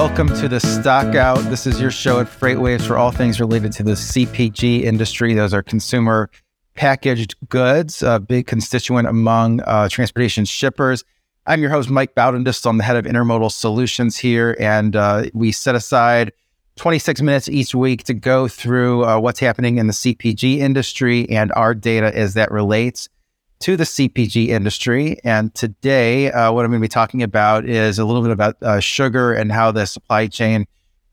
Welcome to the Stockout. This is your show at FreightWaves for all things related to the CPG industry. Those are consumer packaged goods, a big constituent among uh, transportation shippers. I'm your host, Mike Baudendistel. I'm the head of intermodal solutions here, and uh, we set aside 26 minutes each week to go through uh, what's happening in the CPG industry and our data as that relates to the CPG industry. And today, uh, what I'm going to be talking about is a little bit about uh, sugar and how the supply chain,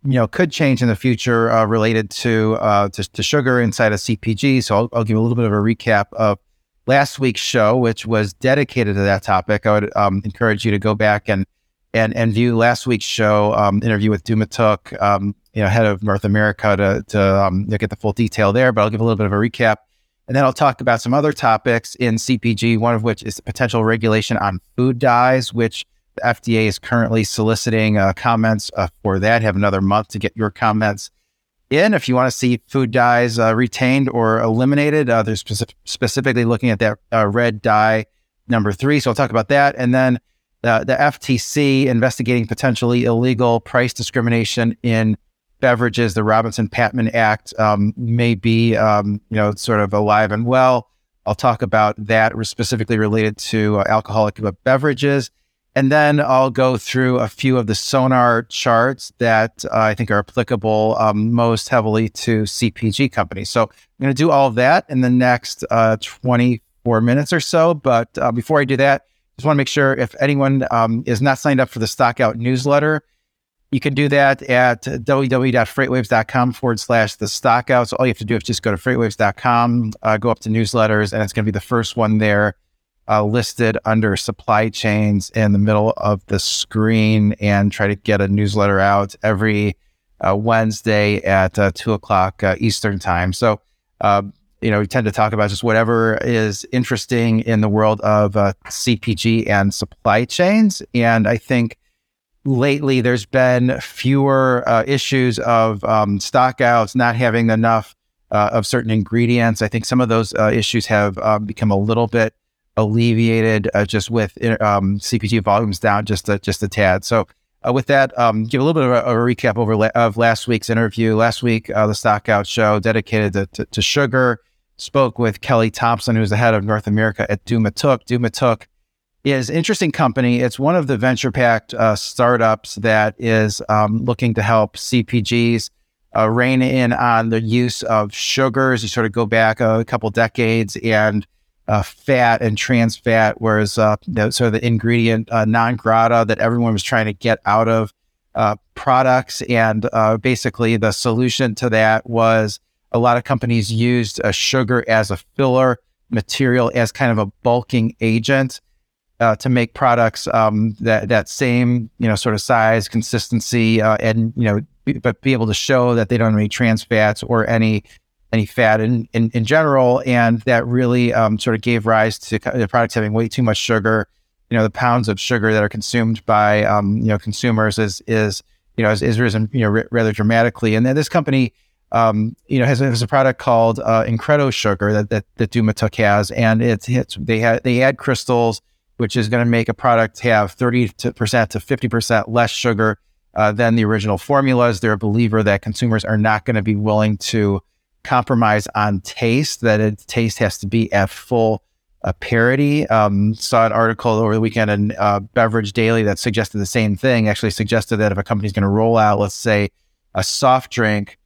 you know, could change in the future uh, related to, uh, to, to sugar inside of CPG. So I'll, I'll, give a little bit of a recap of last week's show, which was dedicated to that topic. I would um, encourage you to go back and and and view last week's show um, interview with DouxMatok, um, you know, head of North America, to to um, get the full detail there. But I'll give a little bit of a recap and then I'll talk about some other topics in CPG, one of which is potential regulation on food dyes, which the FDA is currently soliciting uh, comments uh, for that. Have another month to get your comments in. If you want to see food dyes uh, retained or eliminated, uh, they're specific, specifically looking at that uh, red dye number three. So I'll talk about that. And then the, the FTC investigating potentially illegal price discrimination in beverages, the Robinson Patman Act um, may be, um, you know, sort of alive and well. I'll talk about that specifically related to uh, alcoholic beverages. And then I'll go through a few of the sonar charts that uh, I think are applicable um, most heavily to CPG companies. So I'm going to do all of that in the next uh, 24 minutes or so. But uh, before I do that, just want to make sure if anyone um, is not signed up for the Stockout newsletter, you can do that at www.freightwaves.com forward slash the stockouts. All you have to do is just go to freightwaves.com, uh, go up to newsletters, and it's going to be the first one there uh, listed under supply chains in the middle of the screen and try to get a newsletter out every uh, Wednesday at uh, two o'clock uh, Eastern time. So, um, you know, we tend to talk about just whatever is interesting in the world of uh, CPG and supply chains. And I think lately there's been fewer uh, issues of um, stockouts not having enough uh, of certain ingredients. I think some of those uh, issues have um, become a little bit alleviated uh, just with um, CPG volumes down just a, just a tad. So uh, with that, um, give a little bit of a, a recap over la- of last week's interview. Last week, uh, the Stockout show dedicated to, to, to, sugar spoke with Kelly Thompson, who's the head of North America at DouxMatok. Duma Took is interesting company. It's one of the venture backed uh, startups that is um, looking to help CPGs uh, rein in on the use of sugars. You sort of go back a couple decades and uh, fat and trans fat, whereas uh, sort of the ingredient uh, non grata that everyone was trying to get out of uh, products. And basically, the solution to that was a lot of companies used sugar as a filler material, as kind of a bulking agent uh, to make products um, that that same you know sort of size, consistency, uh, and you know, be, but be able to show that they don't have any trans fats or any any fat in in, in general, and that really um, sort of gave rise to the products having way too much sugar. You know, the pounds of sugar that are consumed by um, you know consumers is is you know has, is risen you know r- rather dramatically, and then this company. Um, you know, has, has a product called uh, Incredo Sugar that that, that Duma has, and it's, it's they had they add crystals which is going to make a product have 30% to 50% less sugar uh, than the original formulas. They're a believer that consumers are not going to be willing to compromise on taste, that it, taste has to be at full uh, parity. Um, saw an article over the weekend in uh, Beverage Daily that suggested the same thing, actually suggested that if a company's going to roll out, let's say, a soft drink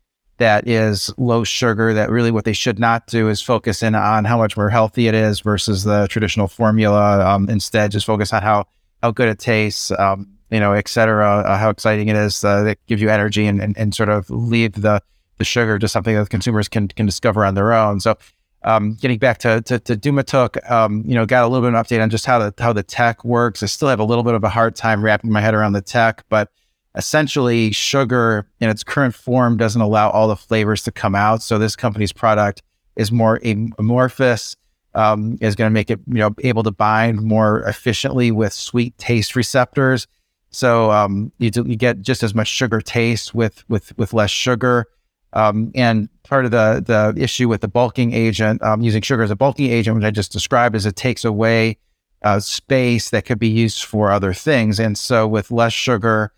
that is low sugar that really what they should not do is focus in on how much more healthy it is versus the traditional formula um, instead just focus on how how good it tastes um, you know et cetera uh, how exciting it is uh, that gives you energy and, and, and, sort of leave the the sugar to something that consumers can can discover on their own so um, getting back to to, to um, you know, got a little bit of an update on just how the how the tech works. I still have a little bit of a hard time wrapping my head around the tech, but essentially sugar in its current form doesn't allow all the flavors to come out. So this company's product is more amorphous, um, is going to make it you know able to bind more efficiently with sweet taste receptors. So um, you, do, you get just as much sugar taste with with with less sugar. Um, and part of the the issue with the bulking agent, um, using sugar as a bulking agent, which I just described, is it takes away uh, space that could be used for other things. And so with less sugar,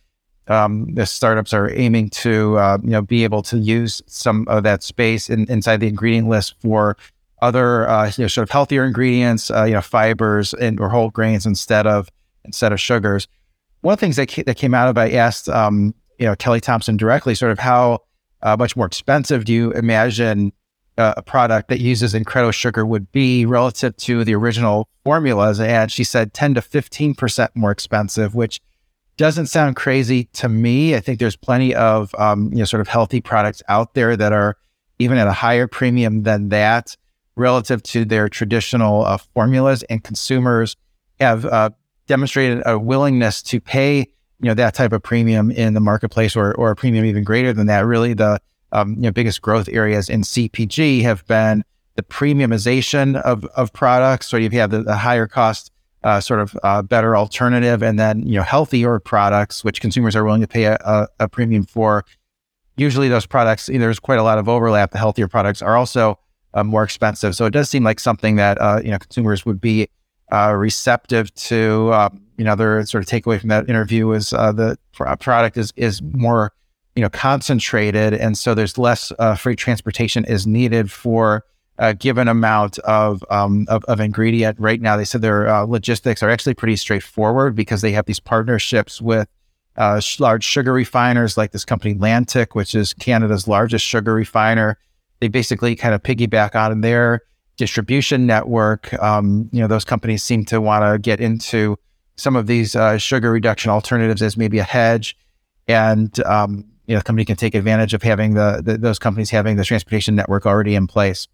um, the startups are aiming to uh, you know be able to use some of that space in, inside the ingredient list for other uh, you know sort of healthier ingredients, uh, you know fibers and or whole grains instead of instead of sugars. One of the things that, ca- that came out of I asked um, you know Kelly Thompson directly, sort of how uh, much more expensive do you imagine uh, a product that uses Incredo sugar would be relative to the original formulas? And she said 10 to 15 percent more expensive, which doesn't sound crazy to me. I think there's plenty of um, you know sort of healthy products out there that are even at a higher premium than that relative to their traditional uh, formulas, and consumers have uh, demonstrated a willingness to pay you know that type of premium in the marketplace, or or a premium even greater than that. Really, the um, you know biggest growth areas in CPG have been the premiumization of of products. So you have the, the higher cost uh, sort of uh, better alternative, and then you know healthier products, which consumers are willing to pay a, a, a premium for. Usually, those products there's quite a lot of overlap. The healthier products are also uh, more expensive, so it does seem like something that uh, you know consumers would be uh, receptive to. Um, you know, sort of takeaway from that interview is uh, the product is is more you know concentrated, and so there's less freight transportation is needed for a given amount of, um, of, of ingredient. Right now, they said their uh, logistics are actually pretty straightforward because they have these partnerships with uh, large sugar refiners like this company Lantic, which is Canada's largest sugar refiner. They basically kind of piggyback on their distribution network. Um, you know, those companies seem to want to get into some of these uh, sugar reduction alternatives as maybe a hedge, and um, you know, the company can take advantage of having the, the those companies having the transportation network already in place.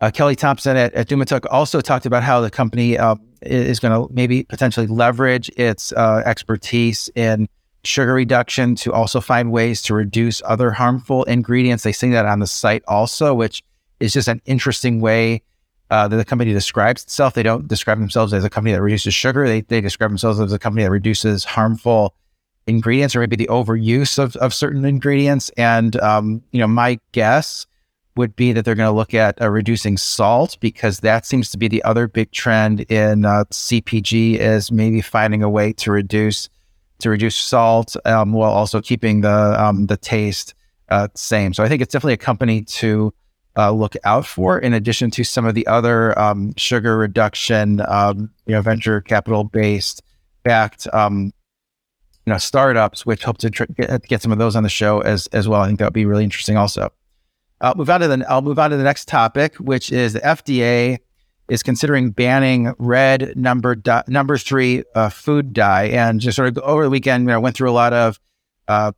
Uh, Kelly Thompson at, at DouxMatok also talked about how the company uh, is going to maybe potentially leverage its uh, expertise in sugar reduction to also find ways to reduce other harmful ingredients. They say that on the site also, which is just an interesting way uh, that the company describes itself. They don't describe themselves as a company that reduces sugar. They, they describe themselves as a company that reduces harmful ingredients or maybe the overuse of, of certain ingredients. And, um, you know, my guess would be that they're going to look at uh, reducing salt because that seems to be the other big trend in uh, CPG is maybe finding a way to reduce to reduce salt um, while also keeping the um, the taste uh, same. So I think it's definitely a company to uh, look out for. In addition to some of the other um, sugar reduction, um, you know, venture capital based backed um, you know startups, which hope to tr- get, get some of those on the show as as well. I think that would be really interesting also. I'll move on to the I'll move on to the next topic, which is the FDA is considering banning red number di- number three uh, food dye. And just sort of over the weekend, you know, I went through a lot of uh,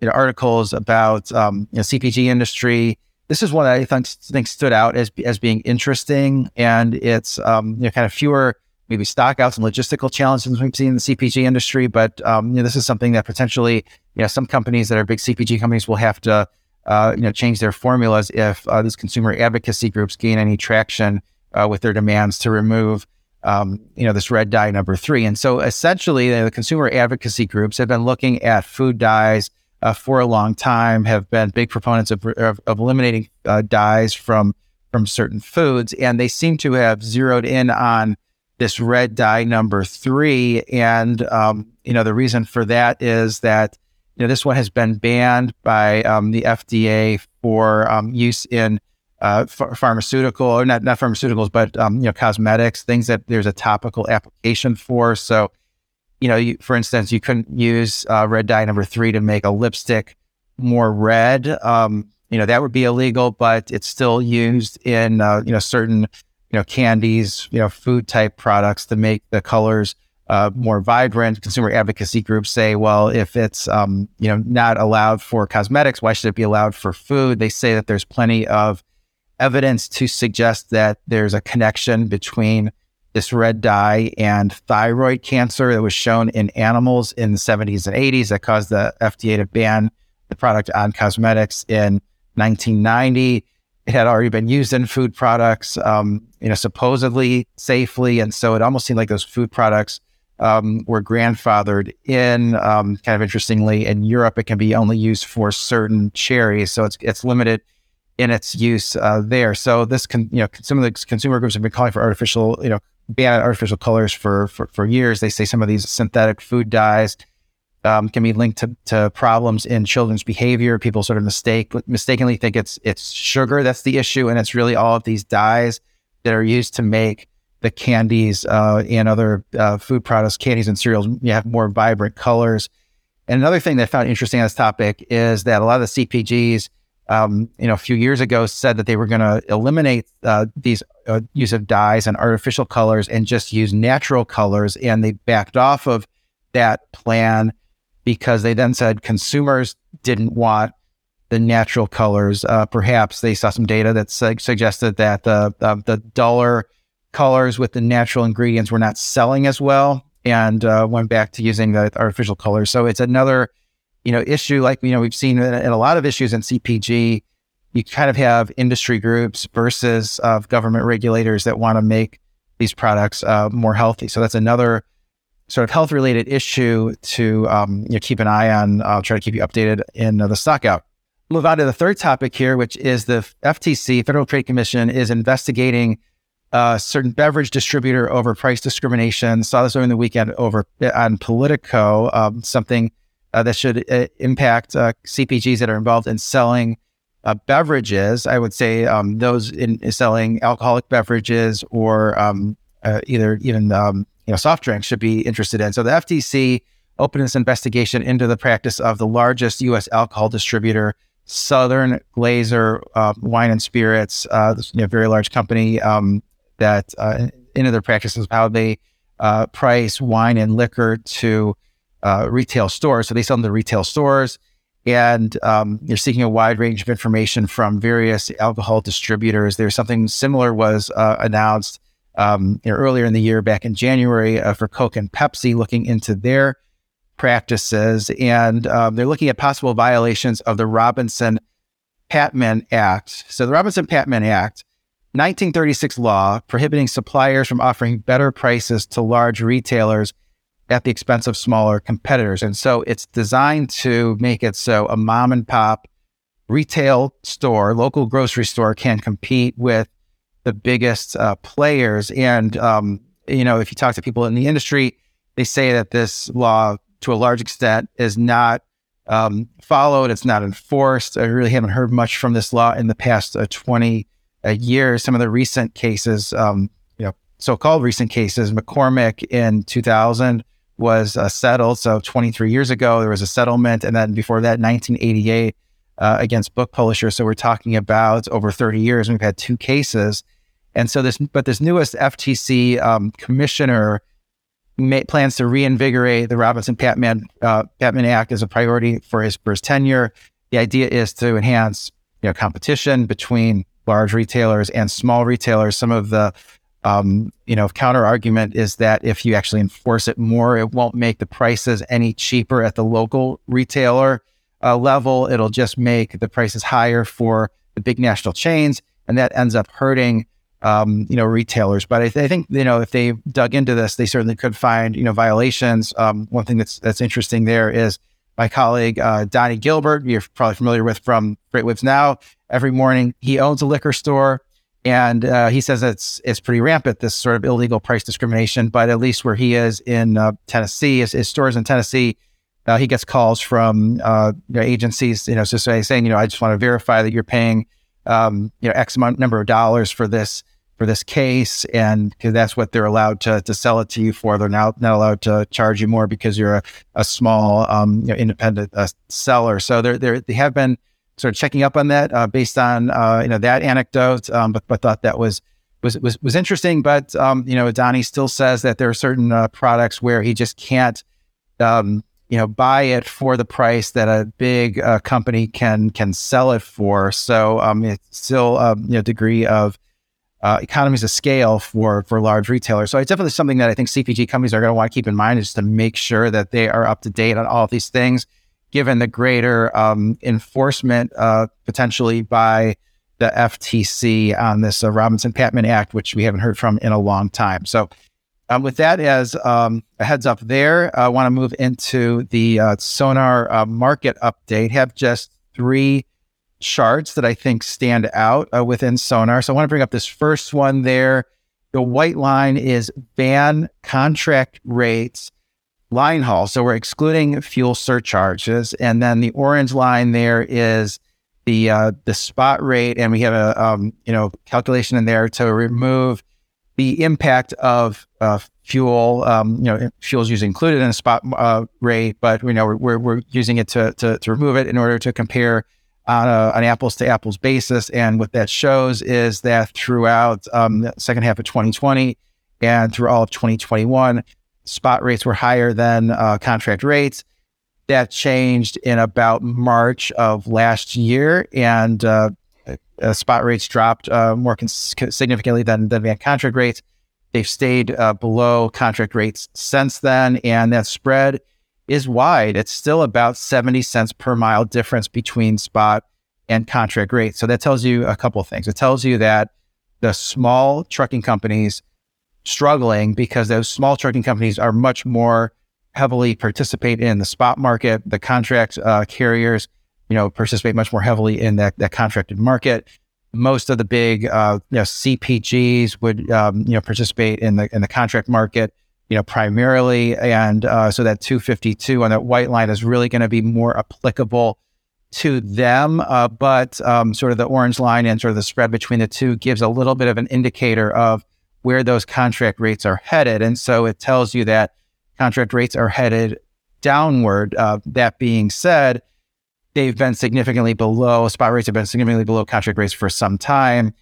you know, articles about um, you know, CPG industry. This is one that I think, think stood out as as being interesting, and it's um, you know kind of fewer maybe stockouts and logistical challenges we've seen in the CPG industry. But um, you know, this is something that potentially you know some companies that are big CPG companies will have to uh, you know, change their formulas if uh, these consumer advocacy groups gain any traction uh, with their demands to remove, um, you know, this red dye number three. And so, essentially, the consumer advocacy groups have been looking at food dyes uh, for a long time, have been big proponents of, of, of eliminating uh, dyes from from certain foods, and they seem to have zeroed in on this red dye number three. And um, you know, the reason for that is that you know, this one has been banned by um, the FDA for um, use in uh, pharmaceutical or not not pharmaceuticals, but um, you know, cosmetics, things that there's a topical application for. So, you know, you, for instance, you couldn't use uh, red dye number three to make a lipstick more red. Um, you know, that would be illegal, but it's still used in uh, you know certain you know candies, you know, food type products to make the colors uh, more vibrant consumer advocacy groups say, well, if it's um, you know not allowed for cosmetics, why should it be allowed for food? They say that there's plenty of evidence to suggest that there's a connection between this red dye and thyroid cancer that was shown in animals in the 70s and 80s that caused the FDA to ban the product on cosmetics in 1990. It had already been used in food products, um, you know, supposedly safely, and so it almost seemed like those food products um, were grandfathered in. Um, kind of interestingly, in Europe, it can be only used for certain cherries, so it's it's limited in its use uh, there. So this can, you know, some of the consumer groups have been calling for artificial, you know, ban artificial colors for, for for years. They say some of these synthetic food dyes um, can be linked to, to problems in children's behavior. People sort of mistake mistakenly think it's it's sugar that's the issue, and it's really all of these dyes that are used to make the candies uh, and other uh, food products, candies and cereals. You have more vibrant colors. And another thing that I found interesting on this topic is that a lot of the CPGs, um, you know, a few years ago said that they were going to eliminate uh, these uh, use of dyes and artificial colors and just use natural colors, and they backed off of that plan because they then said consumers didn't want the natural colors. Uh, perhaps they saw some data that su- suggested that the the duller colors with the natural ingredients were not selling as well, and uh, went back to using the artificial colors. So it's another, you know, issue like you know we've seen in, a lot of issues in CPG. You kind of have industry groups versus uh, government regulators that want to make these products uh, more healthy. So that's another sort of health related issue to um, you know, keep an eye on. I'll try to keep you updated in uh, the stock out. Move on to the third topic here, which is the FTC, Federal Trade Commission, is investigating a certain beverage distributor over price discrimination. Saw this over the weekend over uh, on Politico, um, something uh, that should uh, impact uh, CPGs that are involved in selling uh, beverages. I would say um, those in selling alcoholic beverages or um, uh, either even um, you know, soft drinks should be interested in. So the FTC opened this investigation into the practice of the largest U.S. alcohol distributor, Southern Glazer Wine and Spirits, this, you know, very large company um, that uh, into their practices how they uh, price wine and liquor to uh, retail stores. So they sell them to retail stores, and um, you're seeking a wide range of information from various alcohol distributors. There's something similar was uh, announced um, you know, earlier in the year, back in January, uh, for Coke and Pepsi, looking into their practices, and um, they're looking at possible violations of the Robinson Patman Act. So, the Robinson Patman Act, 1936 law prohibiting suppliers from offering better prices to large retailers at the expense of smaller competitors. And so it's designed to make it so a mom and pop retail store, local grocery store can compete with the biggest uh, players. And, um, you know, if you talk to people in the industry, they say that this law, to a large extent, is not um, followed, it's not enforced. I really haven't heard much from this law in the past uh, 20 uh, year. Some of the recent cases, um, you know, so called recent cases, McCormick in 2000 was uh, settled. So 23 years ago, there was a settlement. And then before that, 1988, uh, against book publishers. So we're talking about over 30 years. And we've had two cases. And so this, but this newest FTC um, commissioner may, plans to reinvigorate the Robinson Patman uh, Act as a priority for his for his tenure. The idea is to enhance you know competition between large retailers and small retailers. Some of the um, you know counter argument is that if you actually enforce it more, it won't make the prices any cheaper at the local retailer uh, level. It'll just make the prices higher for the big national chains, and that ends up hurting um, you know retailers. But I, th- I, think you know if they dug into this, they certainly could find you know violations. Um, one thing that's that's interesting there is my colleague uh, Donnie Gilbert. You're probably familiar with from FreightWaves Now. Every morning, he owns a liquor store. And uh, he says it's it's pretty rampant this sort of illegal price discrimination. But at least where he is in uh, Tennessee, his, his stores in Tennessee, uh, he gets calls from uh, you know, agencies, you know, so saying, you know, I just want to verify that you're paying, um, you know, X amount number of dollars for this for this case, and because that's what they're allowed to to sell it to you for. They're now not allowed to charge you more because you're a, a small, um, you know, independent uh, seller. So they're they they have been sort of checking up on that uh, based on uh, you know that anecdote, um, but but thought that was was was was interesting. But um, you know, Donnie still says that there are certain uh, products where he just can't um, you know buy it for the price that a big uh, company can can sell it for. So um, it's still you know degree of uh, economies of scale for for large retailers. So it's definitely something that I think CPG companies are going to want to keep in mind is to make sure that they are up to date on all of these things, given the greater um, enforcement uh, potentially by the FTC on this uh, Robinson Patman Act, which we haven't heard from in a long time. So um, with that as um, a heads up there, I want to move into the uh, Sonar uh, market update. Have just three charts that I think stand out uh, within Sonar. So I want to bring up this first one there. The white line is van contract rates line haul. So we're excluding fuel surcharges, and then the orange line there is the uh, the spot rate, and we have a um, you know calculation in there to remove the impact of uh, fuel. Um, you know, fuel is usually included in a spot uh, rate, but you know we're, we're, we're using it to, to, to remove it in order to compare on a, an apples to apples basis. And what that shows is that throughout um, the second half of 2020 and through all of 2021, spot rates were higher than uh, contract rates. That changed in about March of last year, and uh, uh, spot rates dropped uh, more cons- significantly than, than contract rates. They've stayed uh, below contract rates since then, and that spread is wide. It's still about 70 cents per mile difference between spot and contract rates. So that tells you a couple things. It tells you that the small trucking companies struggling because those small trucking companies are much more heavily participate in the spot market. The contract uh, carriers, you know, participate much more heavily in that, that contracted market. Most of the big, uh, you know, CPGs would, um, you know, participate in the in the contract market, you know, primarily, and uh, so that 252 on that white line is really going to be more applicable to them. Uh, but um, sort of the orange line and sort of the spread between the two gives a little bit of an indicator of where those contract rates are headed, and so it tells you that contract rates are headed downward. Uh, that being said, they've been significantly below, spot rates have been significantly below contract rates for some time.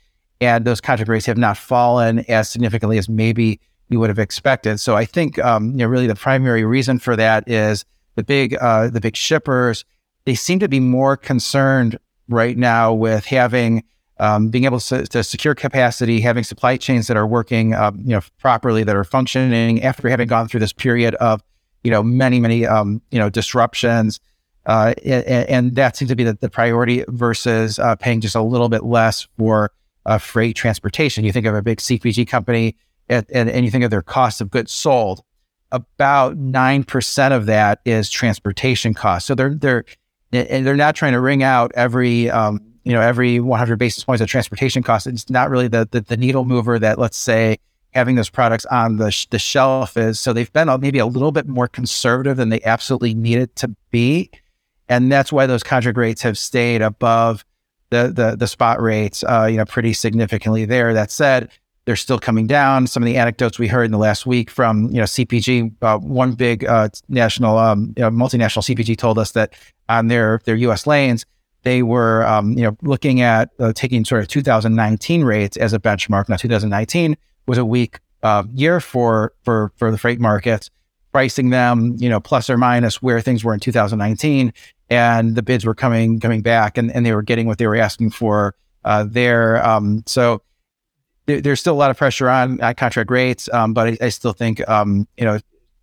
And those contract rates have not fallen as significantly as maybe you would have expected. So I think, um, you know, really the primary reason for that is the big, uh, the big shippers, they seem to be more concerned right now with having, um, being able to, to, secure capacity, having supply chains that are working, um, you know, properly, that are functioning after having gone through this period of, you know, many, many, um, you know, disruptions. Uh, and, and, that seems to be the, the priority versus uh, paying just a little bit less for uh, freight transportation. You think of a big CPG company and, and, and you think of their cost of goods sold. About nine percent of that is transportation costs. So they're they're and they're not trying to wring out every um, you know, every 100 basis points of transportation costs. It's not really the, the, the needle mover that, let's say, having those products on the, sh- the shelf is. So they've been maybe a little bit more conservative than they absolutely needed to be. And that's why those contract rates have stayed above the, the, the spot rates, uh, you know, pretty significantly there. That said, they're still coming down. Some of the anecdotes we heard in the last week from, you know, CPG, uh, one big uh, national, um, you know, multinational CPG told us that on their, their US lanes, they were, um, you know, looking at uh, taking sort of 2019 rates as a benchmark. Now, 2019 was a weak uh, year for for for the freight markets, pricing them, you know, plus or minus where things were in 2019, and the bids were coming coming back, and, and they were getting what they were asking for uh, there. Um, so there, there's still a lot of pressure on contract rates, um, but I, I, still think, um, you know.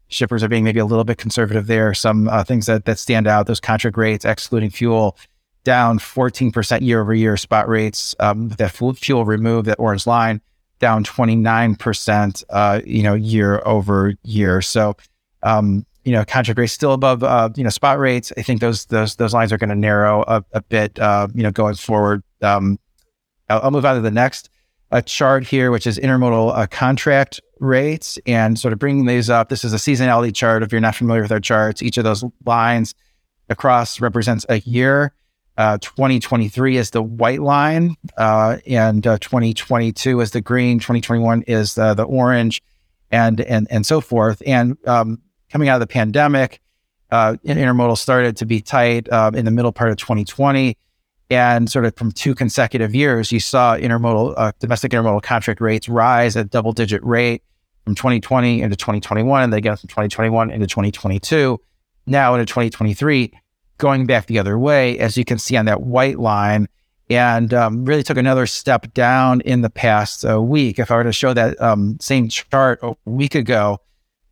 Shippers are being maybe a little bit conservative there. Some uh, things that, that stand out: those contract rates, excluding fuel, down 14% year over year spot rates. Um, that fuel removed, that orange line, down 29%, uh, you know, year over year. So, um, you know, contract rates still above, uh, you know, spot rates. I think those those those lines are going to narrow a, a bit, uh, you know, going forward. Um, I'll, I'll, move on to the next uh, chart here, which is intermodal uh, contract rates, and sort of bringing these up. This is a seasonality chart. If you're not familiar with our charts, each of those lines across represents a year. Uh, 2023 is the white line, uh, and uh, 2022 is the green. 2021 is the, the orange, and and and so forth. And um, coming out of the pandemic, uh, intermodal started to be tight um, in the middle part of 2020, and sort of from two consecutive years, you saw intermodal uh, domestic intermodal contract rates rise at double digit rate from 2020 into 2021, and then again from 2021 into 2022. Now into 2023 going back the other way, as you can see on that white line, and um, really took another step down in the past uh, week. If I were to show that um, same chart a week ago,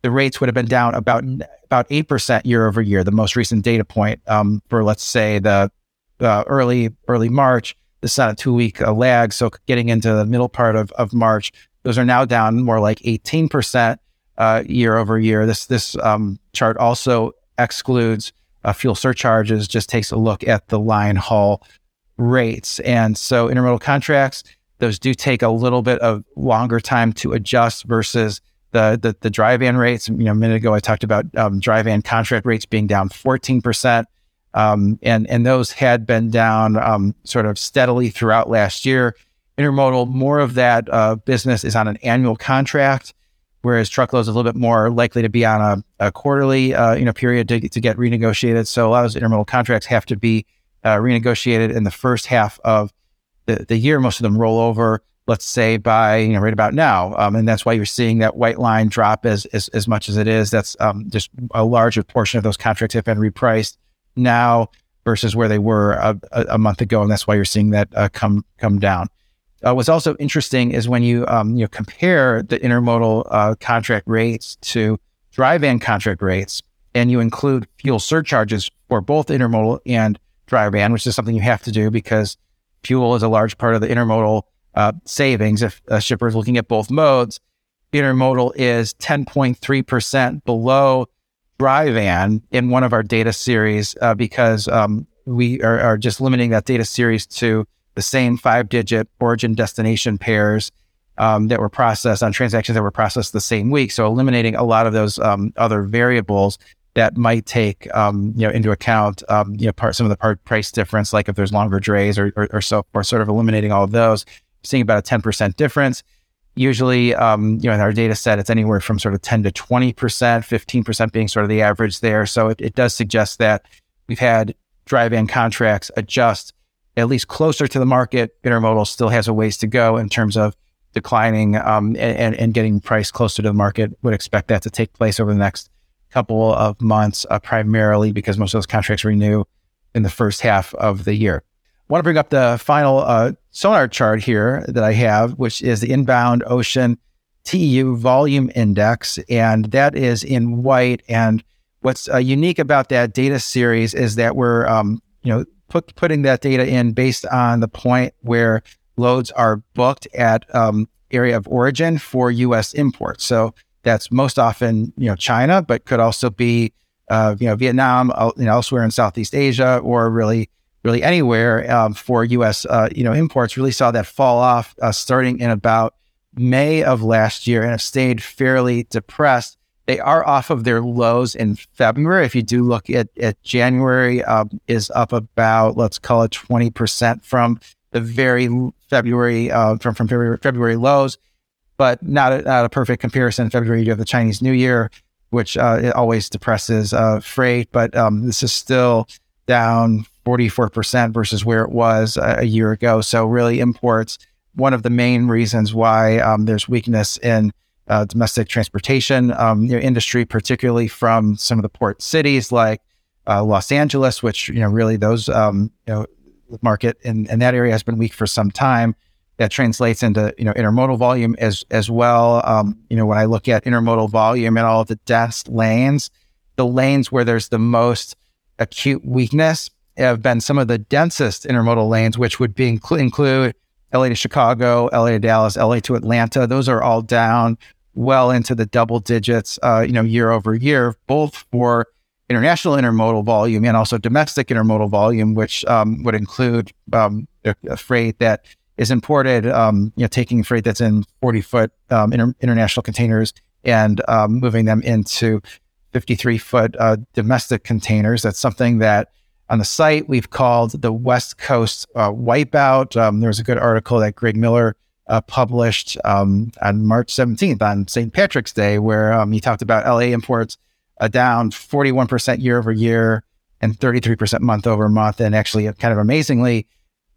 the rates would have been down about about eight percent year over year. The most recent data point um, for let's say the uh, early early March. This is on a two week uh, lag, so getting into the middle part of, of March, those are now down more like eighteen percent uh, year over year. This this um, chart also excludes uh, fuel surcharges just takes a look at the line haul rates. And so intermodal contracts, those do take a little bit of longer time to adjust versus the the, the dry van rates. You know, a minute ago I talked about um, dry van contract rates being down 14 percent, um, and and those had been down um, sort of steadily throughout last year. Intermodal, more of that uh, business is on an annual contract, whereas truckload is a little bit more likely to be on a, a quarterly uh, you know period to, to get renegotiated. So a lot of those intermodal contracts have to be uh, renegotiated in the first half of the, the year. Most of them roll over let's say by you know right about now, um, and that's why you're seeing that white line drop as as, as much as it is. That's um, just a larger portion of those contracts have been repriced now versus where they were a, a month ago, and that's why you're seeing that uh, come come down. Uh, what's also interesting is when you um, you know compare the intermodal uh, contract rates to dry van contract rates, and you include fuel surcharges for both intermodal and dry van, which is something you have to do because fuel is a large part of the intermodal uh, savings if a shipper is looking at both modes. Intermodal is 10.3% below dry van in one of our data series uh, because um, we are, are, just limiting that data series to the same five digit origin destination pairs um, that were processed on transactions that were processed the same week. So eliminating a lot of those um, other variables that might take um, you know into account um, you know part some of the part price difference, like if there's longer drays or, or, or so, or sort of eliminating all of those seeing about a 10% difference. Usually, um, you know, in our data set, it's anywhere from sort of 10 to 20%, 15% being sort of the average there. So it, it does suggest that we've had dry van contracts adjust at least closer to the market. Intermodal still has a ways to go in terms of declining um, and, and getting price closer to the market. Would expect that to take place over the next couple of months, uh, primarily because most of those contracts renew in the first half of the year want to bring up the final uh, sonar chart here that I have, which is the inbound ocean TEU volume index, and that is in white. And what's uh, unique about that data series is that we're, um, you know, put, putting that data in based on the point where loads are booked at um, area of origin for U.S. imports. So that's most often, you know, China, but could also be, uh, you know, Vietnam, uh, you know, elsewhere in Southeast Asia, or really really anywhere um, for U.S. Uh, you know imports really saw that fall off uh, starting in about May of last year and have stayed fairly depressed. They are off of their lows in February. If you do look at, at January, um, is up about let's call it twenty percent from the very February uh, from from February, February lows, but not a, not a perfect comparison. February you have the Chinese New Year, which uh, it always depresses uh, freight, but um, this is still down 44% versus where it was a, a year ago. So, really, imports one of the main reasons why um, there's weakness in uh, domestic transportation um, you know, industry, particularly from some of the port cities like uh, Los Angeles, which you know really those um, you know market in, in that area has been weak for some time. That translates into you know intermodal volume as as well. Um, you know when I look at intermodal volume and all of the dense lanes, the lanes where there's the most acute weakness have been some of the densest intermodal lanes, which would be inclu- include LA to Chicago, LA to Dallas, LA to Atlanta. Those are all down well into the double digits, uh, you know, year over year, both for international intermodal volume and also domestic intermodal volume, which um, would include um, freight that is imported, um, you know, taking freight that's in 40 foot um, inter- international containers and um, moving them into 53 foot uh, domestic containers. That's something that on the site we've called the West Coast uh, Wipeout. Um, there was a good article that Greg Miller uh, published um, on March 17th on St. Patrick's Day, where um, he talked about LA imports uh, down 41% year over year and 33% month over month, and actually, kind of amazingly,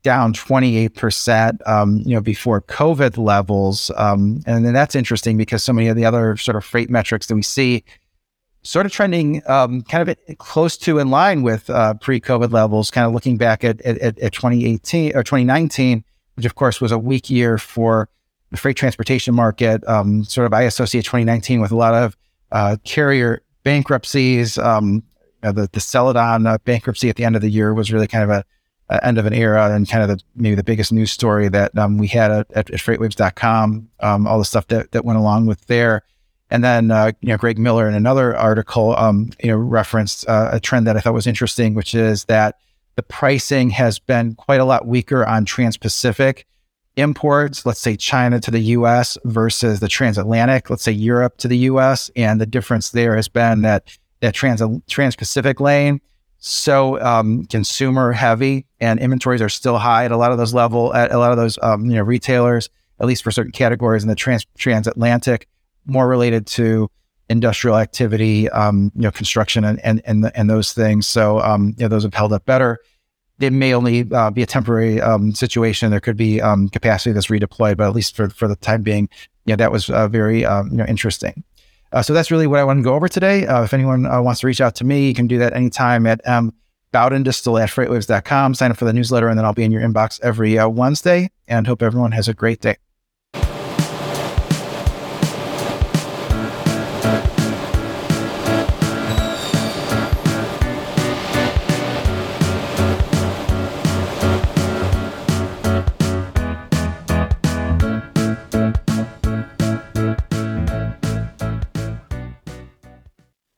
down 28%, um, you know, before COVID levels. Um, and then that's interesting because so many of the other sort of freight metrics that we see sort of trending um, kind of close to in line with uh, pre-COVID levels, kind of looking back at, at, at 2018 or 2019, which of course was a weak year for the freight transportation market. Um, sort of, I associate 2019 with a lot of uh, carrier bankruptcies. Um, you know, the, the Celadon uh, bankruptcy at the end of the year was really kind of a, a, end of an era and kind of the, maybe the biggest news story that um, we had at, at, at freightwaves.com, um, all the stuff that, that went along with there. And then, uh, you know, Greg Miller in another article, um, you know, referenced uh, a trend that I thought was interesting, which is that the pricing has been quite a lot weaker on Trans-Pacific imports, let's say China to the US versus the transatlantic, let's say Europe to the US. And the difference there has been that that trans trans-Pacific lane so um, consumer heavy and inventories are still high at a lot of those level at a lot of those um, you know retailers at least for certain categories in the trans transatlantic more related to industrial activity um, you know construction and and and, and those things so um, you know those have held up better it may only uh, be a temporary um, situation there could be um, capacity that's redeployed but at least for for the time being yeah that was uh, very you know interesting uh, so that's really what I want to go over today. Uh, if anyone uh, wants to reach out to me, you can do that anytime at um, baudendistel at freightwaves.com. Sign up for the newsletter, and then I'll be in your inbox every uh, Wednesday. And hope everyone has a great day.